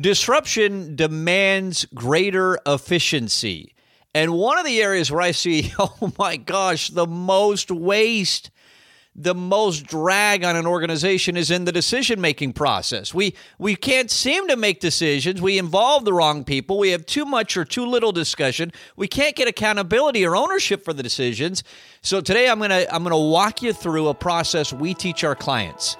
Disruption demands greater efficiency. And one of the areas where I see, oh my gosh, the most waste, the most drag on an organization is in the decision making process. We we can't seem to make decisions. We involve the wrong people. We have too much or too little discussion. We can't get accountability or ownership for the decisions. So today I'm going to I'm going to walk you through a process we teach our clients.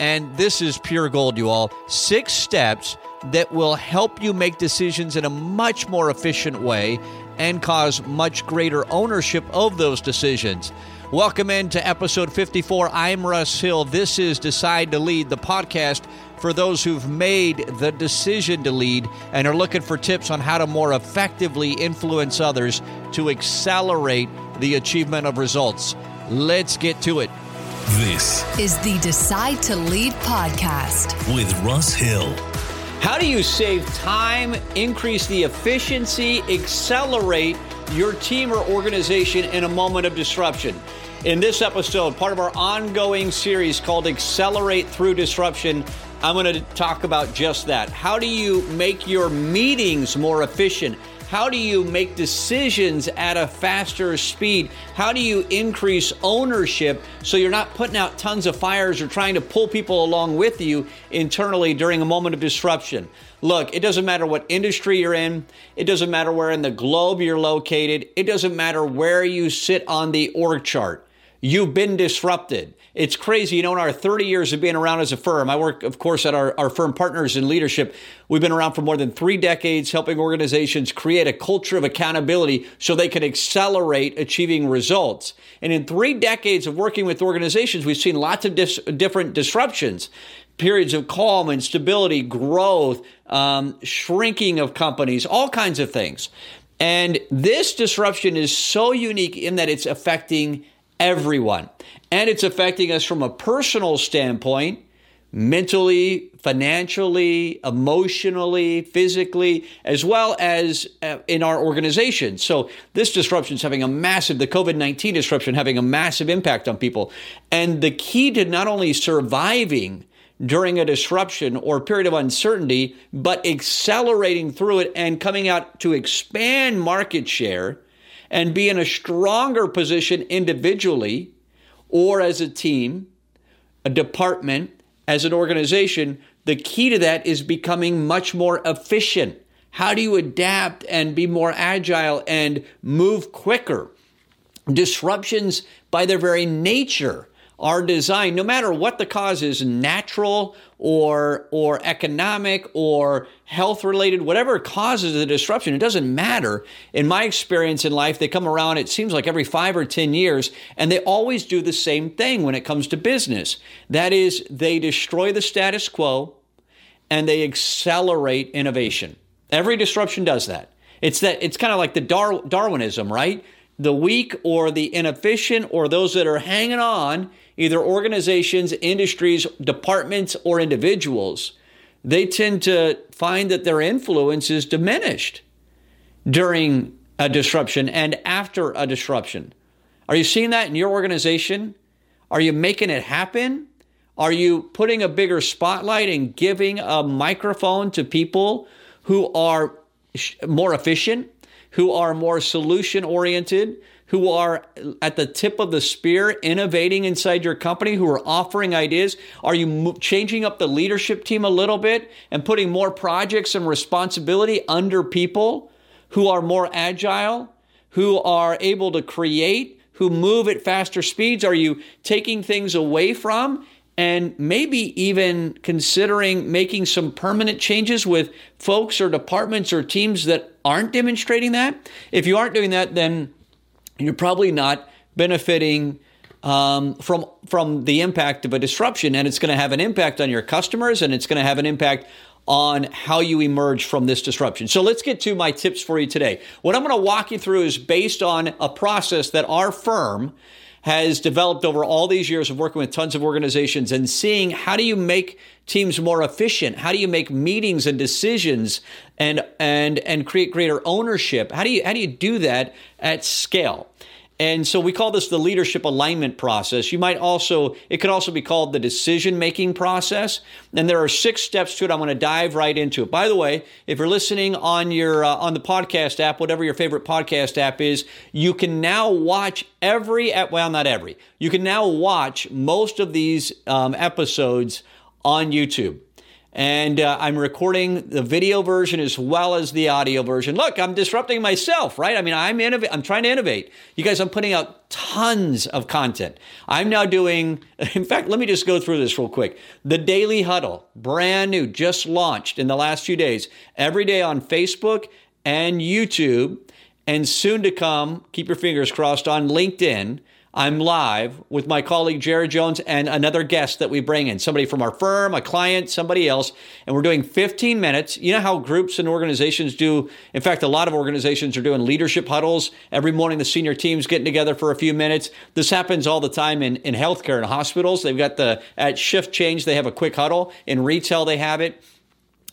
And this is pure gold, you all. 6 steps that will help you make decisions in a much more efficient way and cause much greater ownership of those decisions. Welcome into episode 54. I'm Russ Hill. This is Decide to Lead, the podcast for those who've made the decision to lead and are looking for tips on how to more effectively influence others to accelerate the achievement of results. Let's get to it. This is the Decide to Lead podcast with Russ Hill. How do you save time, increase the efficiency, accelerate your team or organization in a moment of disruption? In this episode, part of our ongoing series called Accelerate Through Disruption, I'm going to talk about just that. How do you make your meetings more efficient? How do you make decisions at a faster speed? How do you increase ownership so you're not putting out tons of fires or trying to pull people along with you internally during a moment of disruption? Look, it doesn't matter what industry you're in, it doesn't matter where in the globe you're located, it doesn't matter where you sit on the org chart. You've been disrupted. It's crazy. You know, in our 30 years of being around as a firm, I work, of course, at our, our firm partners in leadership. We've been around for more than three decades, helping organizations create a culture of accountability so they can accelerate achieving results. And in three decades of working with organizations, we've seen lots of dis- different disruptions periods of calm and stability, growth, um, shrinking of companies, all kinds of things. And this disruption is so unique in that it's affecting everyone. And it's affecting us from a personal standpoint, mentally, financially, emotionally, physically, as well as uh, in our organization. So this disruption is having a massive, the COVID 19 disruption having a massive impact on people. And the key to not only surviving during a disruption or period of uncertainty, but accelerating through it and coming out to expand market share and be in a stronger position individually or as a team, a department, as an organization, the key to that is becoming much more efficient. How do you adapt and be more agile and move quicker? Disruptions, by their very nature, are designed, no matter what the cause is, natural or or economic or health related, whatever causes the disruption, it doesn't matter. In my experience in life, they come around, it seems like every five or 10 years, and they always do the same thing when it comes to business. That is, they destroy the status quo and they accelerate innovation. Every disruption does that. It's that it's kind of like the Dar- Darwinism, right? The weak or the inefficient or those that are hanging on either organizations, industries, departments, or individuals, they tend to find that their influence is diminished during a disruption and after a disruption. Are you seeing that in your organization? Are you making it happen? Are you putting a bigger spotlight and giving a microphone to people who are more efficient, who are more solution oriented, who are at the tip of the spear, innovating inside your company, who are offering ideas? Are you changing up the leadership team a little bit and putting more projects and responsibility under people who are more agile, who are able to create, who move at faster speeds? Are you taking things away from and maybe even considering making some permanent changes with folks or departments or teams that aren't demonstrating that? If you aren't doing that, then you're probably not benefiting um, from from the impact of a disruption, and it's going to have an impact on your customers, and it's going to have an impact on how you emerge from this disruption. So let's get to my tips for you today. What I'm going to walk you through is based on a process that our firm has developed over all these years of working with tons of organizations and seeing how do you make teams more efficient? How do you make meetings and decisions and and and create greater ownership? How do you how do you do that at scale? And so we call this the leadership alignment process. You might also, it could also be called the decision making process. And there are six steps to it. I'm going to dive right into it. By the way, if you're listening on your, uh, on the podcast app, whatever your favorite podcast app is, you can now watch every, well, not every, you can now watch most of these um, episodes on YouTube and uh, I'm recording the video version as well as the audio version. Look, I'm disrupting myself, right? I mean, I'm innov- I'm trying to innovate. You guys, I'm putting out tons of content. I'm now doing. In fact, let me just go through this real quick. The Daily Huddle, brand new, just launched in the last few days. Every day on Facebook and YouTube, and soon to come. Keep your fingers crossed on LinkedIn I'm live with my colleague Jared Jones and another guest that we bring in, somebody from our firm, a client, somebody else, and we're doing 15 minutes. You know how groups and organizations do, in fact, a lot of organizations are doing leadership huddles. Every morning, the senior team's getting together for a few minutes. This happens all the time in, in healthcare and hospitals. They've got the, at shift change, they have a quick huddle. In retail, they have it.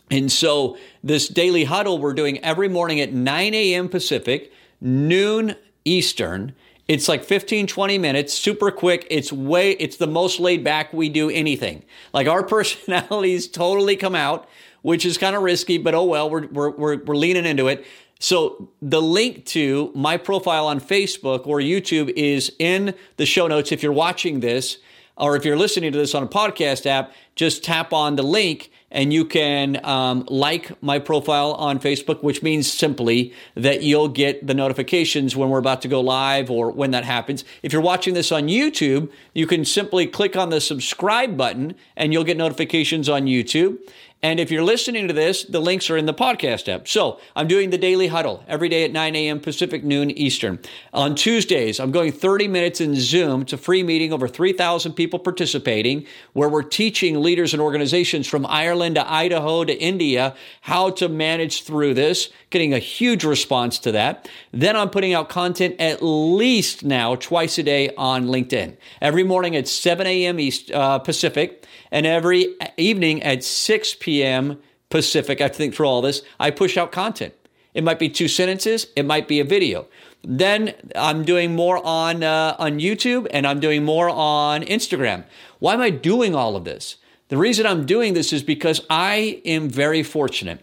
And so this daily huddle we're doing every morning at 9 a.m. Pacific, noon Eastern. It's like 15, 20 minutes, super quick. It's way, it's the most laid back we do anything. Like our personalities totally come out, which is kind of risky, but oh well, we're, we're, we're, we're leaning into it. So the link to my profile on Facebook or YouTube is in the show notes. If you're watching this or if you're listening to this on a podcast app, just tap on the link and you can um, like my profile on Facebook, which means simply that you'll get the notifications when we're about to go live or when that happens. If you're watching this on YouTube, you can simply click on the subscribe button and you'll get notifications on YouTube. And if you're listening to this, the links are in the podcast app. So I'm doing the daily huddle every day at 9 a.m. Pacific, noon Eastern. On Tuesdays, I'm going 30 minutes in Zoom. A free meeting, over 3,000 people participating, where we're teaching leaders and organizations from Ireland to Idaho to India how to manage through this, getting a huge response to that. Then I'm putting out content at least now twice a day on LinkedIn. Every morning at 7 a.m. East uh, Pacific and every evening at 6 p.m. Pacific, I think through all this, I push out content. It might be two sentences, it might be a video. Then I'm doing more on uh, on YouTube and I'm doing more on Instagram. Why am I doing all of this? The reason I'm doing this is because I am very fortunate.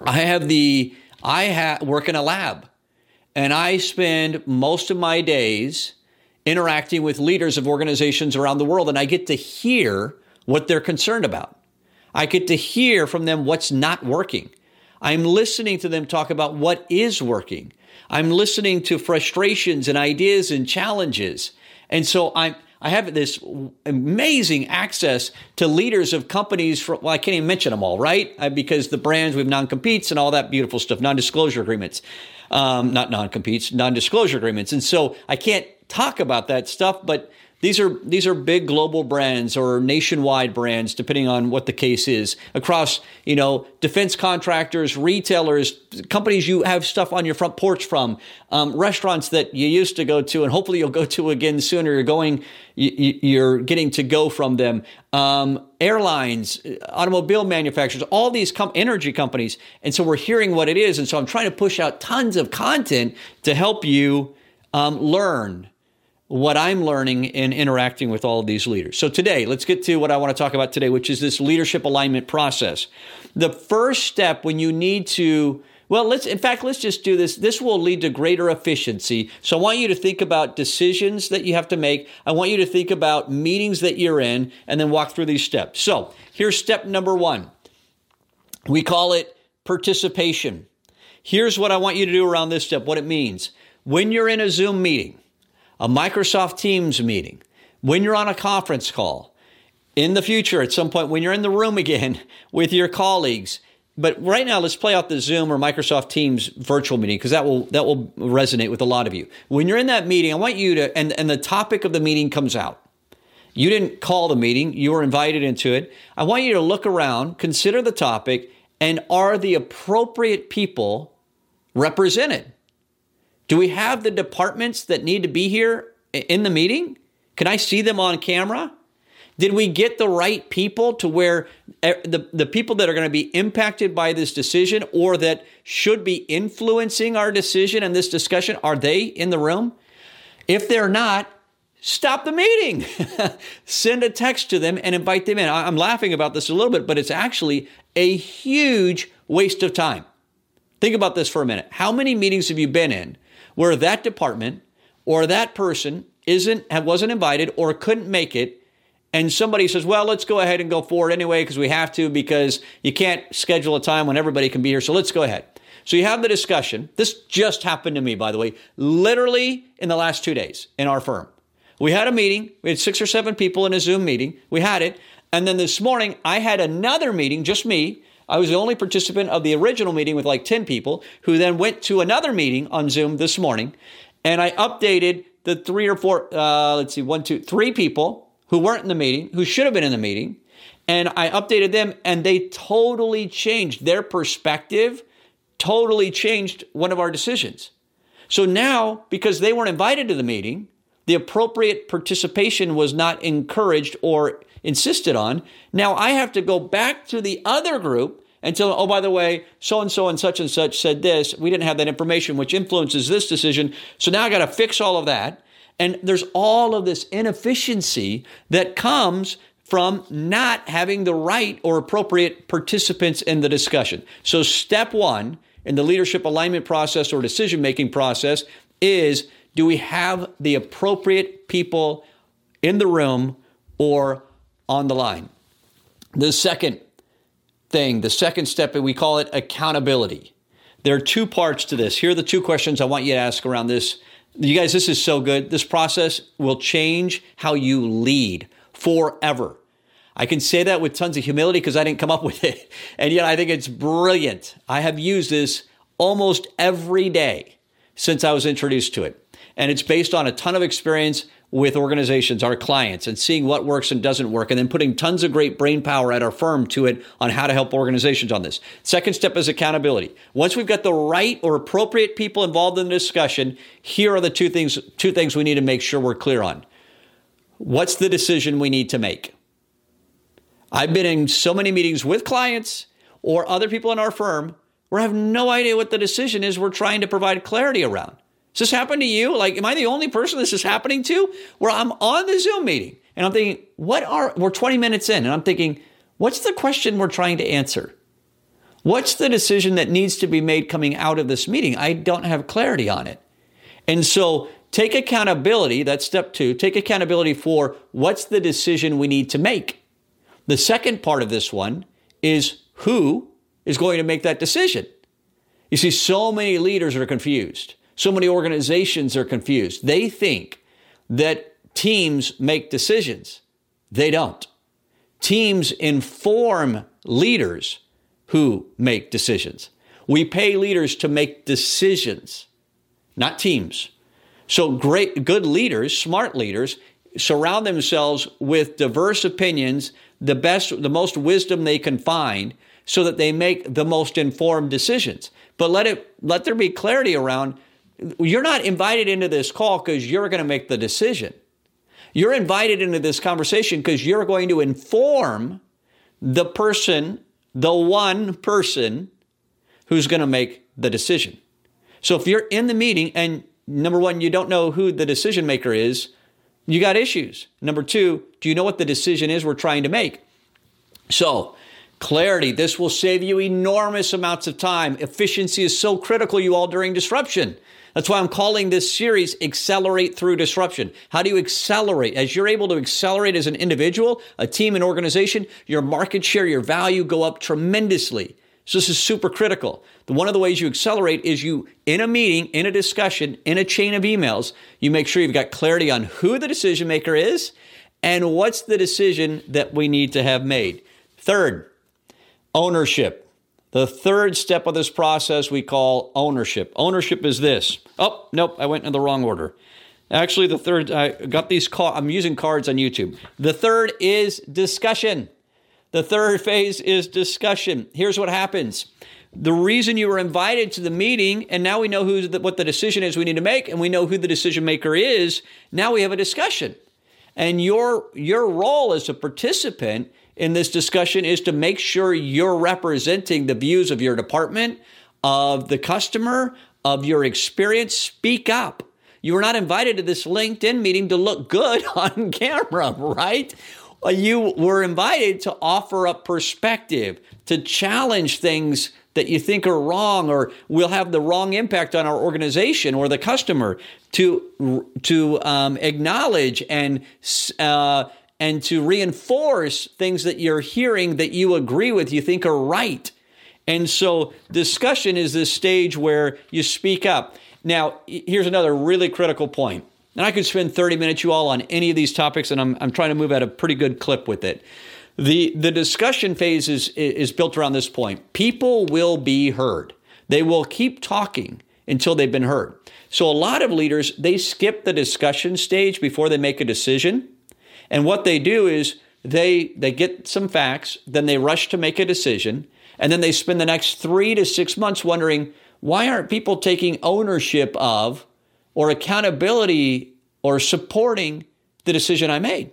I have the I ha- work in a lab and I spend most of my days interacting with leaders of organizations around the world and I get to hear what they're concerned about. I get to hear from them what's not working. I'm listening to them talk about what is working. I'm listening to frustrations and ideas and challenges. And so I'm I have this amazing access to leaders of companies. For, well, I can't even mention them all, right? I, because the brands, we have non-competes and all that beautiful stuff, non-disclosure agreements, um, not non-competes, non-disclosure agreements. And so I can't talk about that stuff, but these are these are big global brands or nationwide brands, depending on what the case is. Across, you know, defense contractors, retailers, companies you have stuff on your front porch from, um, restaurants that you used to go to, and hopefully you'll go to again sooner. You're going, you're getting to go from them. Um, airlines, automobile manufacturers, all these com- energy companies, and so we're hearing what it is, and so I'm trying to push out tons of content to help you um, learn what I'm learning in interacting with all of these leaders. So today, let's get to what I want to talk about today, which is this leadership alignment process. The first step when you need to well, let's, in fact, let's just do this. This will lead to greater efficiency. So I want you to think about decisions that you have to make. I want you to think about meetings that you're in and then walk through these steps. So here's step number one. We call it participation. Here's what I want you to do around this step, what it means. When you're in a Zoom meeting, a Microsoft Teams meeting, when you're on a conference call, in the future, at some point, when you're in the room again with your colleagues. But right now, let's play out the Zoom or Microsoft Teams virtual meeting because that will that will resonate with a lot of you. When you're in that meeting, I want you to and, and the topic of the meeting comes out. You didn't call the meeting, you were invited into it. I want you to look around, consider the topic, and are the appropriate people represented? Do we have the departments that need to be here in the meeting? Can I see them on camera? Did we get the right people to where eh, the, the people that are going to be impacted by this decision or that should be influencing our decision and this discussion, are they in the room? If they're not, stop the meeting. Send a text to them and invite them in. I'm laughing about this a little bit, but it's actually a huge waste of time. Think about this for a minute. How many meetings have you been in where that department or that person isn't wasn't invited or couldn't make it and somebody says, "Well, let's go ahead and go forward anyway because we have to because you can't schedule a time when everybody can be here. So let's go ahead." So you have the discussion. This just happened to me, by the way, literally in the last 2 days in our firm. We had a meeting. We had 6 or 7 people in a Zoom meeting. We had it. And then this morning I had another meeting, just me. I was the only participant of the original meeting with like 10 people who then went to another meeting on Zoom this morning and I updated the three or four, uh, let's see, one, two, three people who weren't in the meeting, who should have been in the meeting. And I updated them and they totally changed their perspective, totally changed one of our decisions. So now, because they weren't invited to the meeting, the appropriate participation was not encouraged or insisted on. Now I have to go back to the other group and tell them, oh, by the way, so and so and such and such said this. We didn't have that information, which influences this decision. So now I got to fix all of that. And there's all of this inefficiency that comes from not having the right or appropriate participants in the discussion. So, step one in the leadership alignment process or decision making process is do we have the appropriate people in the room or on the line? The second thing, the second step, we call it accountability. There are two parts to this. Here are the two questions I want you to ask around this. You guys, this is so good. This process will change how you lead forever. I can say that with tons of humility because I didn't come up with it. And yet I think it's brilliant. I have used this almost every day since I was introduced to it. And it's based on a ton of experience with organizations, our clients, and seeing what works and doesn't work, and then putting tons of great brain power at our firm to it on how to help organizations on this. Second step is accountability. Once we've got the right or appropriate people involved in the discussion, here are the two things, two things we need to make sure we're clear on. What's the decision we need to make? I've been in so many meetings with clients or other people in our firm where I have no idea what the decision is we're trying to provide clarity around. Does this happen to you? Like, am I the only person this is happening to? Where I'm on the Zoom meeting and I'm thinking, what are, we're 20 minutes in and I'm thinking, what's the question we're trying to answer? What's the decision that needs to be made coming out of this meeting? I don't have clarity on it. And so take accountability. That's step two. Take accountability for what's the decision we need to make. The second part of this one is who is going to make that decision. You see, so many leaders are confused. So many organizations are confused. They think that teams make decisions. They don't. Teams inform leaders who make decisions. We pay leaders to make decisions, not teams. So great, good leaders, smart leaders, surround themselves with diverse opinions, the best, the most wisdom they can find, so that they make the most informed decisions. But let it, let there be clarity around you're not invited into this call because you're going to make the decision. You're invited into this conversation because you're going to inform the person, the one person who's going to make the decision. So if you're in the meeting and number one, you don't know who the decision maker is, you got issues. Number two, do you know what the decision is we're trying to make? So, clarity, this will save you enormous amounts of time. Efficiency is so critical, you all, during disruption. That's why I'm calling this series Accelerate Through Disruption. How do you accelerate? As you're able to accelerate as an individual, a team, an organization, your market share, your value go up tremendously. So this is super critical. One of the ways you accelerate is you, in a meeting, in a discussion, in a chain of emails, you make sure you've got clarity on who the decision maker is and what's the decision that we need to have made. Third, ownership. The third step of this process we call ownership. Ownership is this. Oh, nope, I went in the wrong order. Actually, the third, I got these, I'm using cards on YouTube. The third is discussion. The third phase is discussion. Here's what happens. The reason you were invited to the meeting, and now we know who the, what the decision is we need to make, and we know who the decision maker is. Now we have a discussion, and your your role as a participant in this discussion is to make sure you're representing the views of your department, of the customer, of your experience. Speak up. You were not invited to this LinkedIn meeting to look good on camera, right? Uh, you were invited to offer up perspective, to challenge things that you think are wrong or will have the wrong impact on our organization or the customer, to to um, acknowledge and uh, and to reinforce things that you're hearing that you agree with, you think are right. And so discussion is this stage where you speak up. Now, here's another really critical point. And I could spend 30 minutes, you all, on any of these topics, and I'm, I'm trying to move at a pretty good clip with it. The, the discussion phase is, is built around this point. People will be heard. They will keep talking until they've been heard. So a lot of leaders, they skip the discussion stage before they make a decision. And what they do is they, they get some facts, then they rush to make a decision, and then they spend the next three to six months wondering, why aren't people taking ownership of or accountability or supporting the decision I made?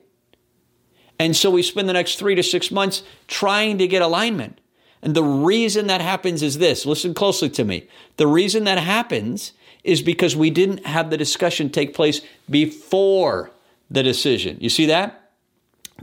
And so we spend the next three to six months trying to get alignment. And the reason that happens is this listen closely to me. The reason that happens is because we didn't have the discussion take place before the decision. You see that?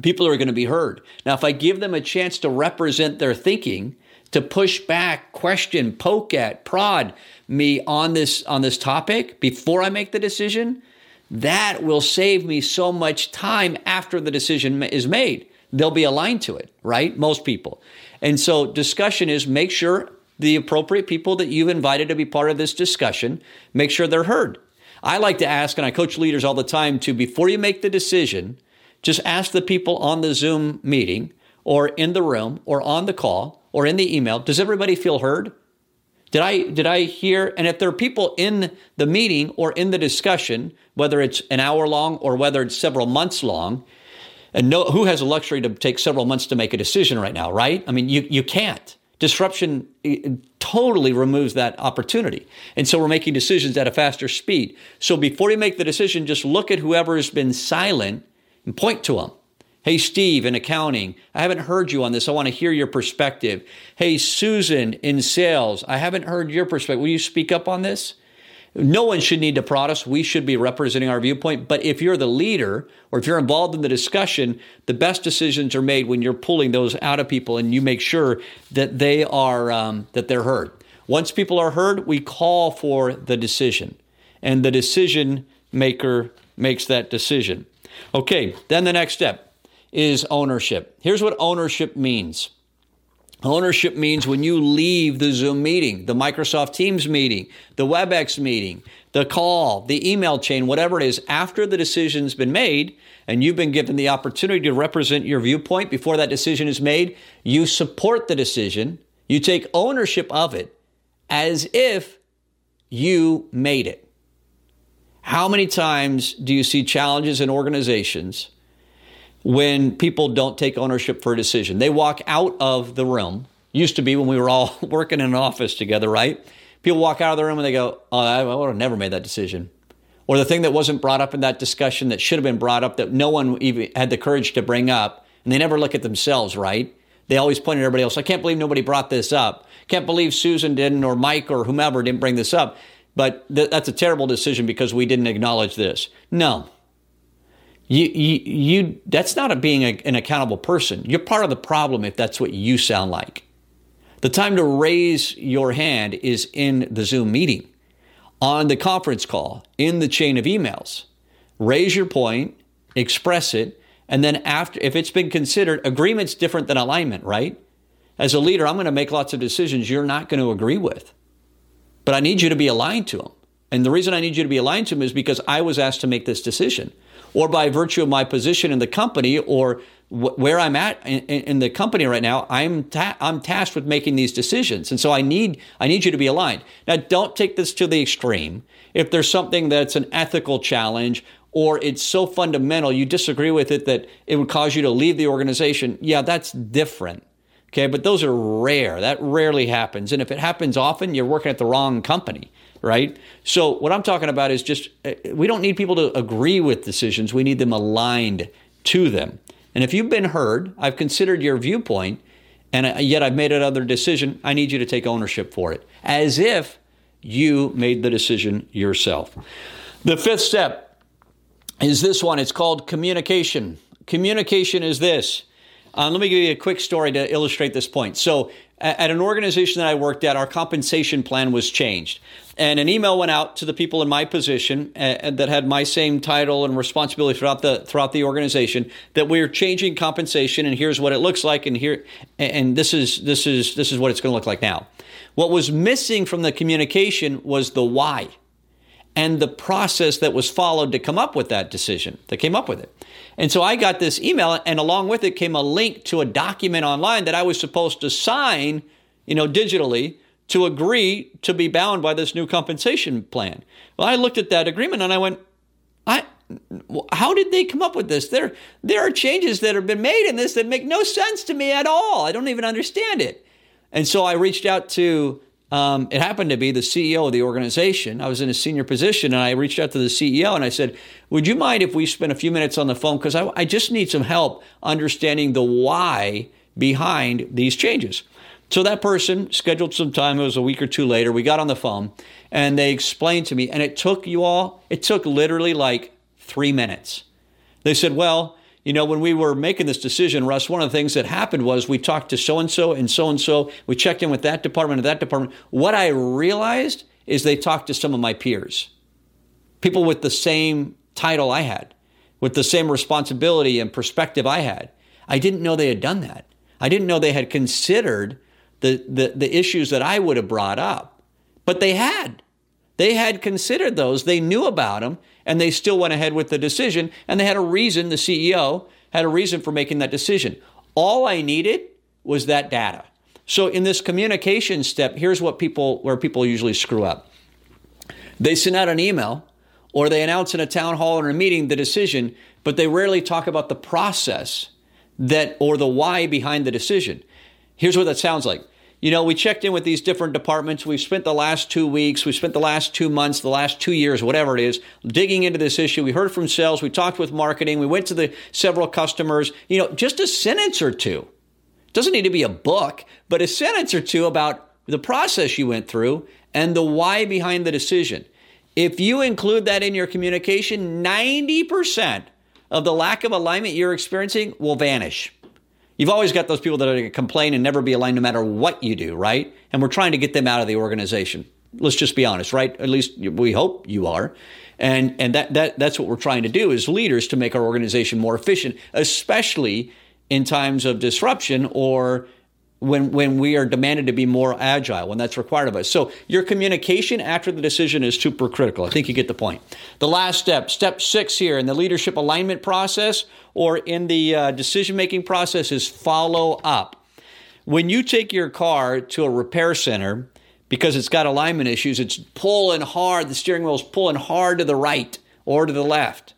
People are going to be heard. Now, if I give them a chance to represent their thinking, to push back, question, poke at, prod me on this on this topic before I make the decision, that will save me so much time after the decision is made. They'll be aligned to it, right? Most people. And so discussion is make sure the appropriate people that you've invited to be part of this discussion, make sure they're heard. I like to ask, and I coach leaders all the time to, before you make the decision, just ask the people on the Zoom meeting or in the room or on the call or in the email, does everybody feel heard? Did I did I hear and if there are people in the meeting or in the discussion, whether it's an hour long or whether it's several months long, and no who has a luxury to take several months to make a decision right now, right? I mean, you you can't. Disruption totally removes that opportunity. And so we're making decisions at a faster speed. So before you make the decision, just look at whoever has been silent and point to them. Hey, Steve in accounting, I haven't heard you on this. I want to hear your perspective. Hey, Susan in sales, I haven't heard your perspective. Will you speak up on this? No one should need to prod us. We should be representing our viewpoint. But if you're the leader or if you're involved in the discussion, the best decisions are made when you're pulling those out of people and you make sure that they are um, that they're heard. Once people are heard, we call for the decision, and the decision maker makes that decision. Okay, then the next step is ownership. Here's what ownership means. Ownership means when you leave the Zoom meeting, the Microsoft Teams meeting, the WebEx meeting, the call, the email chain, whatever it is, after the decision's been made and you've been given the opportunity to represent your viewpoint before that decision is made, you support the decision, you take ownership of it as if you made it. How many times do you see challenges in organizations when people don't take ownership for a decision. They walk out of the room. Used to be when we were all working in an office together, right? People walk out of the room and they go, "Oh, I would have never made that decision." Or the thing that wasn't brought up in that discussion that should have been brought up that no one even had the courage to bring up, and they never look at themselves, right? They always point at everybody else. I can't believe nobody brought this up. Can't believe Susan didn't, or Mike, or whomever didn't bring this up. But th- that's a terrible decision because we didn't acknowledge this. No, you, you, you that's not a being a, an accountable person. You're part of the problem if that's what you sound like. The time to raise your hand is in the Zoom meeting, on the conference call, in the chain of emails. Raise your point, express it, and then after, if it's been considered, agreement's different than alignment, right? As a leader, I'm going to make lots of decisions you're not going to agree with, but I need you to be aligned to them. And the reason I need you to be aligned to them is because I was asked to make this decision or by virtue of my position in the company or wh- where I'm at in, in, the company right now, I'm ta- I'm tasked with making these decisions, and so I need I need you to be aligned. Now, don't take this to the extreme. If there's something that's an ethical challenge or it's so fundamental you disagree with it that it would cause you to leave the organization, yeah, that's different. Okay, but those are rare. That rarely happens. And if it happens often, you're working at the wrong company right? So what I'm talking about is just uh, we don't need people to agree with decisions. We need them aligned to them. And if you've been heard, I've considered your viewpoint, and uh, yet I've made another decision. I need you to take ownership for it, as if you made the decision yourself. The fifth step is this one. It's called communication. Communication is this. Um, let me give you a quick story to illustrate this point. So, at an organization that I worked at, our compensation plan was changed. And an email went out to the people in my position uh, that had my same title and responsibility throughout the throughout the organization that we're changing compensation and here's what it looks like and here and this is this is this is what it's going to look like now. What was missing from the communication was the why and the process that was followed to come up with that decision, that came up with it. And so I got this email, and along with it came a link to a document online that I was supposed to sign, you know, digitally to agree to be bound by this new compensation plan. Well, I looked at that agreement and I went, I, how did they come up with this? There, there are changes that have been made in this that make no sense to me at all. I don't even understand it. And so I reached out to um, it happened to be the CEO of the organization. I was in a senior position and I reached out to the CEO and I said, Would you mind if we spend a few minutes on the phone? Because I, I just need some help understanding the why behind these changes. So that person scheduled some time. It was a week or two later. We got on the phone and they explained to me, and it took you all, it took literally like three minutes. They said, Well, you know, when we were making this decision, Russ, one of the things that happened was we talked to so and so and so and so. We checked in with that department and that department. What I realized is they talked to some of my peers, people with the same title I had, with the same responsibility and perspective I had. I didn't know they had done that. I didn't know they had considered the, the, the issues that I would have brought up, but they had. They had considered those, they knew about them, and they still went ahead with the decision. And they had a reason, the CEO had a reason for making that decision. All I needed was that data. So in this communication step, here's what people where people usually screw up. They send out an email or they announce in a town hall or a meeting the decision, but they rarely talk about the process that or the why behind the decision. Here's what that sounds like you know, we checked in with these different departments. We've spent the last two weeks, we've spent the last two months, the last two years, whatever it is, digging into this issue. We heard from sales, we talked with marketing, we went to the several customers. You know, just a sentence or two. Doesn't need to be a book, but a sentence or two about the process you went through and the why behind the decision. If you include that in your communication, 90% of the lack of alignment you're experiencing will vanish. You've always got those people that are going to complain and never be aligned no matter what you do, right? And we're trying to get them out of the organization. Let's just be honest, right? At least we hope you are. And, and that, that, that's what we're trying to do as leaders to make our organization more efficient, especially in times of disruption or when when we are demanded to be more agile when that's required of us. So your communication after the decision is super critical. I think you get the point. The last step, step six here in the leadership alignment process or in the uh, decision making process is follow up. When you take your car to a repair center because it's got alignment issues, it's pulling hard. The steering wheel is pulling hard to the right or to the left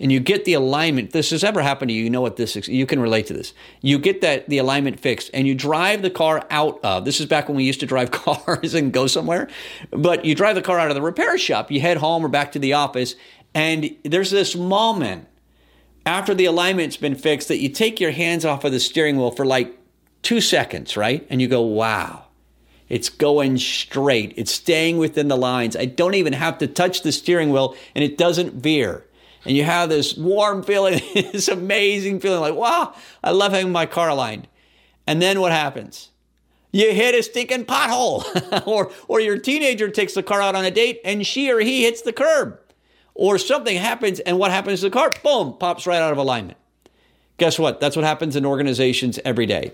and you get the alignment. This has ever happened to you you know what this is you can relate to this. You get that the alignment fixed and you drive the car out of this is back when we used to drive cars and go somewhere but you drive the car out of the repair shop you head home or back to the office and there's this moment after the alignment's been fixed that you take your hands off of the steering wheel for like two seconds right? And you go wow. It's going straight. It's staying within the lines. I don't even have to touch the steering wheel and it doesn't veer and you have this warm feeling, this amazing feeling like, wow, I love having my car aligned. And then what happens? You hit a stinking pothole, or, or your teenager takes the car out on a date and she or he hits the curb, or something happens and what happens to the car? Boom, pops right out of alignment. Guess what? That's what happens in organizations every day.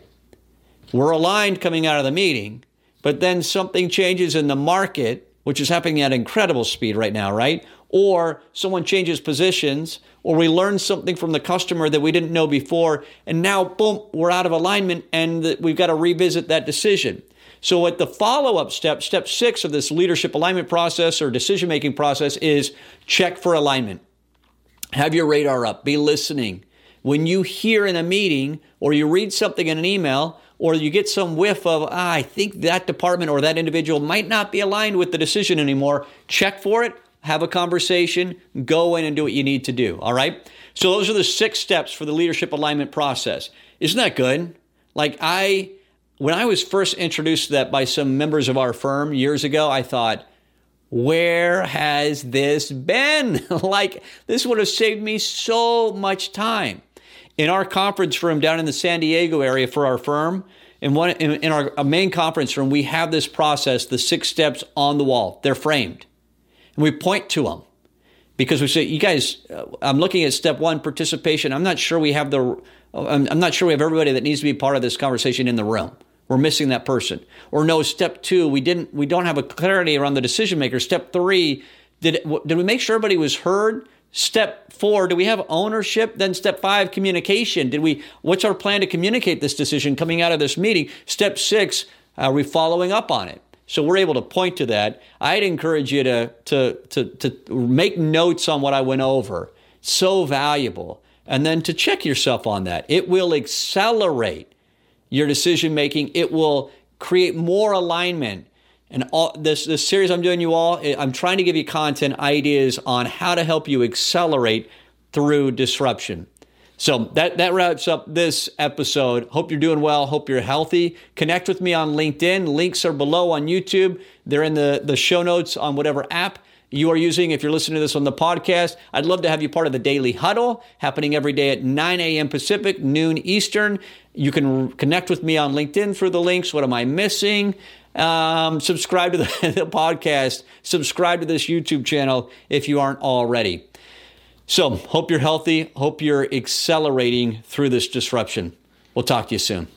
We're aligned coming out of the meeting, but then something changes in the market, which is happening at incredible speed right now, right? Or someone changes positions, or we learn something from the customer that we didn't know before, and now, boom, we're out of alignment and we've got to revisit that decision. So, at the follow up step, step six of this leadership alignment process or decision making process is check for alignment. Have your radar up, be listening. When you hear in a meeting or you read something in an email, or you get some whiff of, ah, I think that department or that individual might not be aligned with the decision anymore, check for it, have a conversation, go in and do what you need to do. All right. So those are the six steps for the leadership alignment process. Isn't that good? Like I, when I was first introduced to that by some members of our firm years ago, I thought, where has this been? like, this would have saved me so much time. In our conference room down in the San Diego area for our firm, in, one, in, in our main conference room, we have this process, the six steps on the wall. They're framed. And we point to them because we say, you guys, uh, I'm looking at step one, participation. I'm not sure we have the, I'm, not sure we have everybody that needs to be part of this conversation in the room. We're missing that person. Or no, step two, we didn't, we don't have a clarity around the decision maker. Step three, did, did we make sure everybody was heard? Step four, do we have ownership? Then step five, communication. Did we, what's our plan to communicate this decision coming out of this meeting? Step six, are we following up on it? So we're able to point to that. I'd encourage you to, to, to, to make notes on what I went over. So valuable. And then to check yourself on that. It will accelerate your decision making. It will create more alignment. And all this, this series I'm doing you all, eh, I'm trying to give you content ideas on how to help you accelerate through disruption. So that, that wraps up this episode. Hope you're doing well. Hope you're healthy. Connect with me on LinkedIn. Links are below on YouTube. They're in the, the show notes on whatever app you are using if you're listening to this on the podcast. I'd love to have you part of the daily huddle happening every day at 9 a.m. Pacific, noon Eastern. You can connect with me on LinkedIn through the links. What am I missing? Um, subscribe to the, the podcast. Subscribe to this YouTube channel if you aren't already. So, hope you're healthy. Hope you're accelerating through this disruption. We'll talk to you soon.